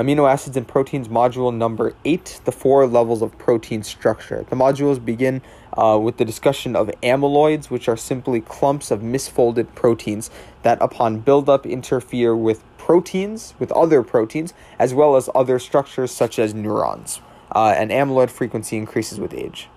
Amino acids and proteins module number eight, the four levels of protein structure. The modules begin uh, with the discussion of amyloids, which are simply clumps of misfolded proteins that, upon buildup, interfere with proteins, with other proteins, as well as other structures such as neurons. Uh, and amyloid frequency increases with age.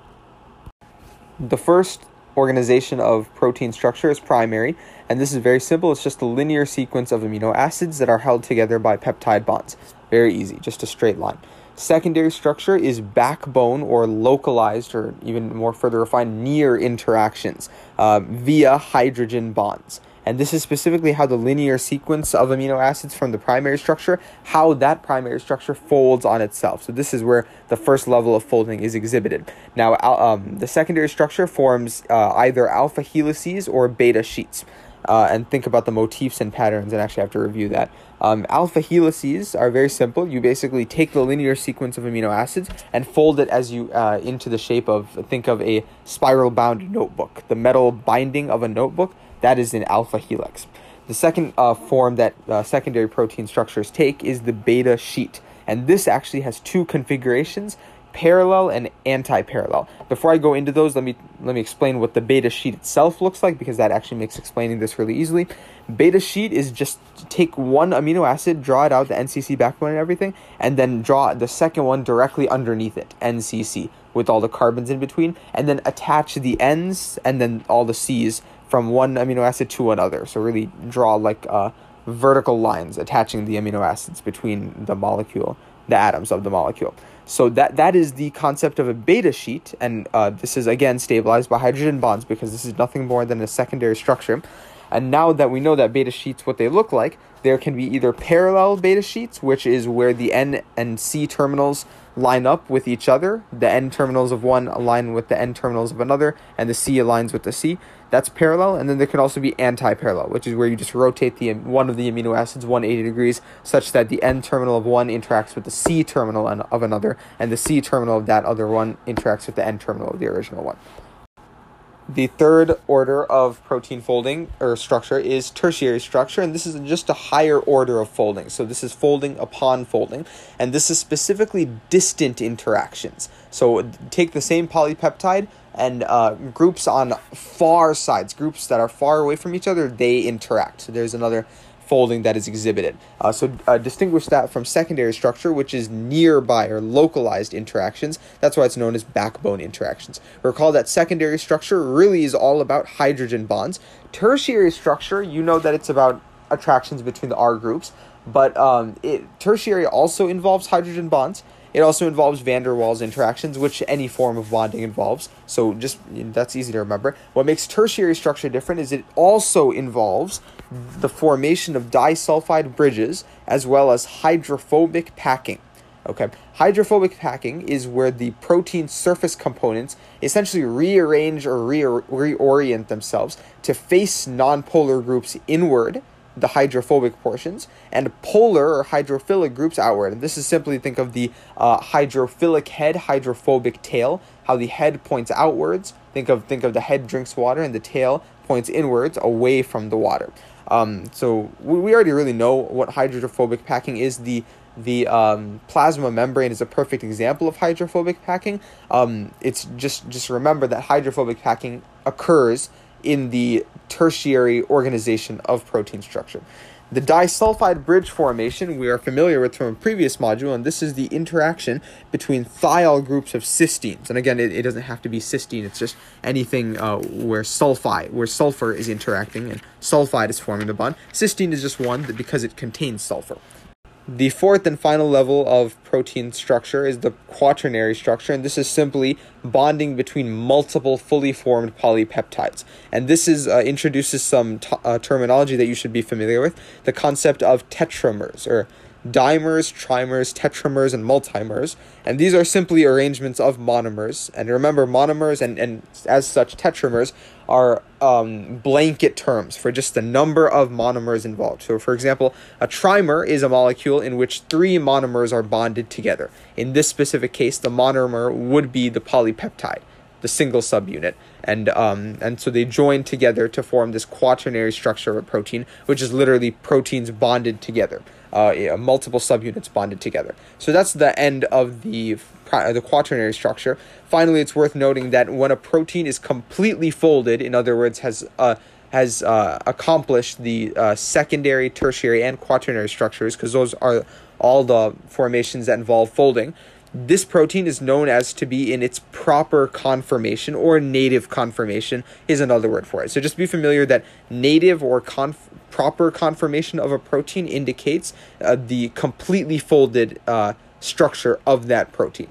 The first organization of protein structure is primary, and this is very simple. It's just a linear sequence of amino acids that are held together by peptide bonds. Very easy, just a straight line. Secondary structure is backbone or localized, or even more further refined, near interactions uh, via hydrogen bonds and this is specifically how the linear sequence of amino acids from the primary structure, how that primary structure folds on itself. So this is where the first level of folding is exhibited. Now, um, the secondary structure forms uh, either alpha helices or beta sheets. Uh, and think about the motifs and patterns, and actually have to review that. Um, alpha helices are very simple. You basically take the linear sequence of amino acids and fold it as you uh, into the shape of think of a spiral bound notebook. The metal binding of a notebook that is an alpha helix. The second uh, form that uh, secondary protein structures take is the beta sheet. And this actually has two configurations parallel and anti-parallel. Before I go into those, let me let me explain what the beta sheet itself looks like because that actually makes explaining this really easily. Beta sheet is just take one amino acid, draw it out, the NCC backbone and everything, and then draw the second one directly underneath it, NCC, with all the carbons in between, and then attach the ends and then all the C's from one amino acid to another. So really draw like uh, vertical lines attaching the amino acids between the molecule, the atoms of the molecule. So that that is the concept of a beta sheet, and uh, this is again stabilized by hydrogen bonds because this is nothing more than a secondary structure. And now that we know that beta sheets, what they look like, there can be either parallel beta sheets, which is where the N and C terminals line up with each other. The N terminals of one align with the N terminals of another, and the C aligns with the C. That's parallel, and then there can also be anti-parallel, which is where you just rotate the one of the amino acids 180 degrees, such that the N terminal of one interacts with the C terminal of another, and the C terminal of that other one interacts with the N terminal of the original one. The third order of protein folding or structure is tertiary structure, and this is just a higher order of folding. So, this is folding upon folding, and this is specifically distant interactions. So, take the same polypeptide and uh, groups on far sides, groups that are far away from each other, they interact. So, there's another folding that is exhibited. Uh, so uh, distinguish that from secondary structure, which is nearby or localized interactions. That's why it's known as backbone interactions. Recall that secondary structure really is all about hydrogen bonds. Tertiary structure, you know that it's about attractions between the R groups, but um, it, tertiary also involves hydrogen bonds. It also involves van der Waals interactions, which any form of bonding involves. So just that's easy to remember. What makes tertiary structure different is it also involves the formation of disulfide bridges as well as hydrophobic packing. Okay, hydrophobic packing is where the protein surface components essentially rearrange or re- reorient themselves to face nonpolar groups inward the hydrophobic portions and polar or hydrophilic groups outward. And this is simply think of the uh, hydrophilic head, hydrophobic tail, how the head points outwards. Think of think of the head drinks water and the tail points inwards away from the water. Um, so we, already really know what hydrophobic packing is. The the um, plasma membrane is a perfect example of hydrophobic packing. Um, it's just just remember that hydrophobic packing occurs in the tertiary organization of protein structure. The disulfide bridge formation we are familiar with from a previous module, and this is the interaction between thiol groups of cysteines. And again, it, it doesn't have to be cysteine, it's just anything uh, where sulfide, where sulfur is interacting and sulfide is forming the bond. Cysteine is just one because it contains sulfur. The fourth and final level of protein structure is the quaternary structure, and this is simply bonding between multiple fully formed polypeptides. And this is uh, introduces some t- uh, terminology that you should be familiar with: the concept of tetramers or dimers, trimers, tetramers, and multimers. And these are simply arrangements of monomers. And remember, monomers and, and as such, tetramers are um, blanket terms for just the number of monomers involved. So, for example, a trimer is a molecule in which three monomers are bonded together. In this specific case, the monomer would be the polypeptide. The single subunit. And um, and so they join together to form this quaternary structure of a protein, which is literally proteins bonded together, uh, multiple subunits bonded together. So that's the end of the the quaternary structure. Finally, it's worth noting that when a protein is completely folded, in other words, has uh, has uh, accomplished the uh, secondary, tertiary, and quaternary structures, because those are all the formations that involve folding this protein is known as to be in its proper conformation or native conformation is another word for it. So just be familiar that native or conf- proper conformation of a protein indicates uh, the completely folded uh, structure of that protein.